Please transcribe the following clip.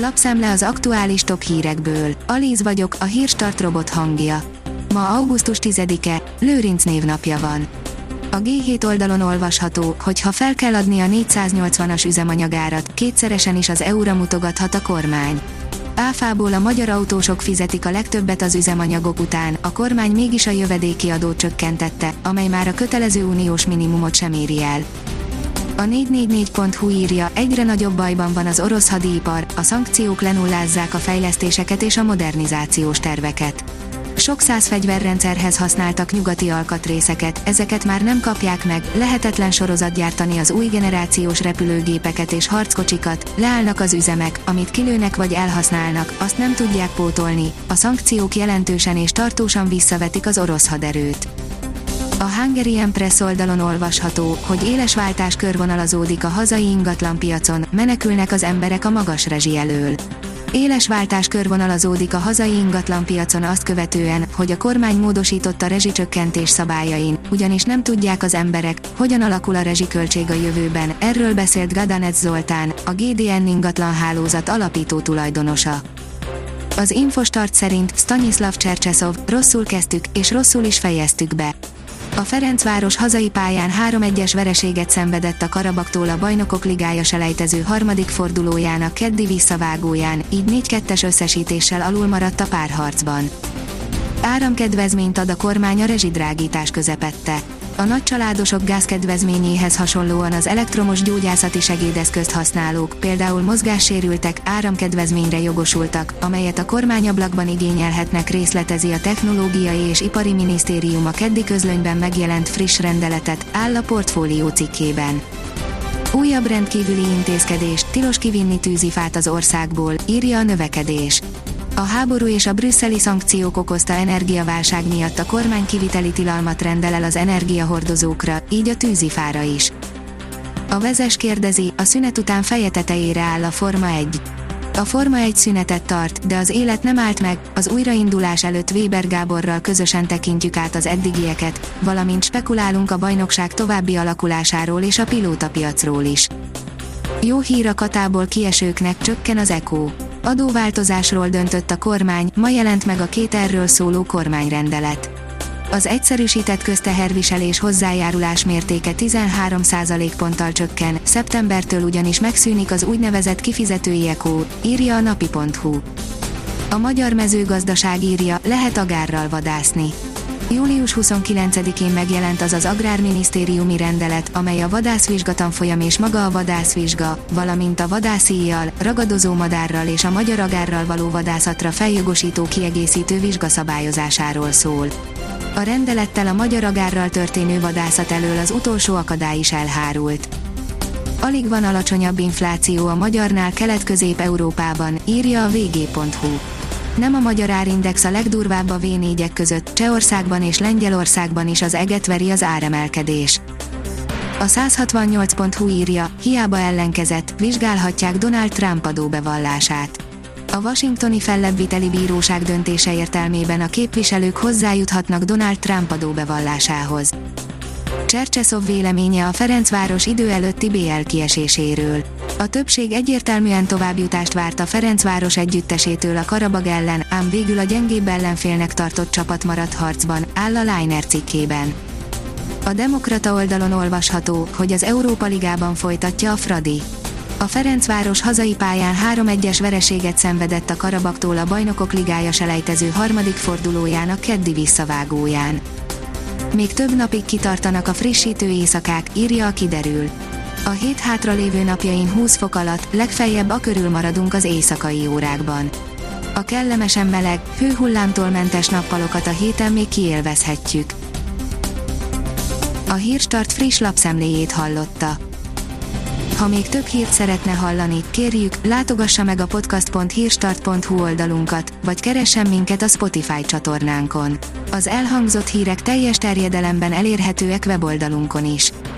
Lapszemle az aktuális top hírekből. Alíz vagyok, a hírstart robot hangja. Ma augusztus 10-e, Lőrinc névnapja van. A G7 oldalon olvasható, hogy ha fel kell adni a 480-as üzemanyagárat, kétszeresen is az EU-ra mutogathat a kormány. Áfából a magyar autósok fizetik a legtöbbet az üzemanyagok után, a kormány mégis a jövedéki adót csökkentette, amely már a kötelező uniós minimumot sem éri el. A 444.hu írja, egyre nagyobb bajban van az orosz hadipar, a szankciók lenullázzák a fejlesztéseket és a modernizációs terveket. Sok száz fegyverrendszerhez használtak nyugati alkatrészeket, ezeket már nem kapják meg, lehetetlen sorozat gyártani az új generációs repülőgépeket és harckocsikat, leállnak az üzemek, amit kilőnek vagy elhasználnak, azt nem tudják pótolni, a szankciók jelentősen és tartósan visszavetik az orosz haderőt. A Hungarian Press oldalon olvasható, hogy éles váltás körvonalazódik a hazai ingatlanpiacon, menekülnek az emberek a magas rezsi elől. Éles váltás körvonalazódik a hazai ingatlanpiacon azt követően, hogy a kormány módosította rezsicsökkentés szabályain, ugyanis nem tudják az emberek, hogyan alakul a rezsiköltség a jövőben, erről beszélt Gadanec Zoltán, a GDN ingatlan hálózat alapító tulajdonosa. Az Infostart szerint Stanislav Csercseszov, rosszul kezdtük, és rosszul is fejeztük be. A Ferencváros hazai pályán 3-1-es vereséget szenvedett a Karabaktól a Bajnokok Ligája selejtező harmadik fordulójának keddi visszavágóján, így 4-2-es összesítéssel alul maradt a párharcban. Áramkedvezményt ad a kormány a rezsidrágítás közepette a nagycsaládosok gázkedvezményéhez hasonlóan az elektromos gyógyászati segédeszközt használók, például mozgássérültek, áramkedvezményre jogosultak, amelyet a kormányablakban igényelhetnek részletezi a Technológiai és Ipari Minisztérium a keddi közlönyben megjelent friss rendeletet, áll a portfólió cikkében. Újabb rendkívüli intézkedés, tilos kivinni tűzifát az országból, írja a növekedés. A háború és a brüsszeli szankciók okozta energiaválság miatt a kormány kiviteli tilalmat rendel el az energiahordozókra, így a tűzifára is. A vezes kérdezi, a szünet után feje tetejére áll a Forma 1. A Forma 1 szünetet tart, de az élet nem állt meg, az újraindulás előtt Weber Gáborral közösen tekintjük át az eddigieket, valamint spekulálunk a bajnokság további alakulásáról és a pilótapiacról is. Jó hír a katából kiesőknek csökken az ECO. Adóváltozásról döntött a kormány, ma jelent meg a két erről szóló kormányrendelet. Az egyszerűsített közteherviselés hozzájárulás mértéke 13% ponttal csökken, szeptembertől ugyanis megszűnik az úgynevezett kifizetői ECO, írja a napi.hu. A magyar mezőgazdaság írja, lehet agárral vadászni. Július 29-én megjelent az az Agrárminisztériumi rendelet, amely a vadászvizsgatanfolyam és maga a vadászvizsga, valamint a vadászíjjal, ragadozó madárral és a magyar agárral való vadászatra feljogosító kiegészítő vizsgaszabályozásáról szól. A rendelettel a magyar agárral történő vadászat elől az utolsó akadály is elhárult. Alig van alacsonyabb infláció a magyarnál kelet-közép-európában, írja a vg.hu nem a magyar árindex a legdurvább a v között, Csehországban és Lengyelországban is az eget veri az áremelkedés. A 168.hu írja, hiába ellenkezett, vizsgálhatják Donald Trump adóbevallását. A washingtoni fellebbviteli bíróság döntése értelmében a képviselők hozzájuthatnak Donald Trump adóbevallásához. Csercseszov véleménye a Ferencváros idő előtti BL kieséséről. A többség egyértelműen továbbjutást várt a Ferencváros együttesétől a Karabag ellen, ám végül a gyengébb ellenfélnek tartott csapat maradt harcban, áll a Liner cikkében. A Demokrata oldalon olvasható, hogy az Európa Ligában folytatja a Fradi. A Ferencváros hazai pályán 3-1-es vereséget szenvedett a Karabaktól a Bajnokok Ligája selejtező harmadik fordulójának keddi visszavágóján. Még több napig kitartanak a frissítő éjszakák, írja a kiderül. A hét hátra lévő napjain 20 fok alatt, legfeljebb a körül maradunk az éjszakai órákban. A kellemesen meleg, hőhullámtól mentes nappalokat a héten még kiélvezhetjük. A Hírstart friss lapszemléjét hallotta. Ha még több hírt szeretne hallani, kérjük, látogassa meg a podcast.hírstart.hu oldalunkat, vagy keressen minket a Spotify csatornánkon. Az elhangzott hírek teljes terjedelemben elérhetőek weboldalunkon is.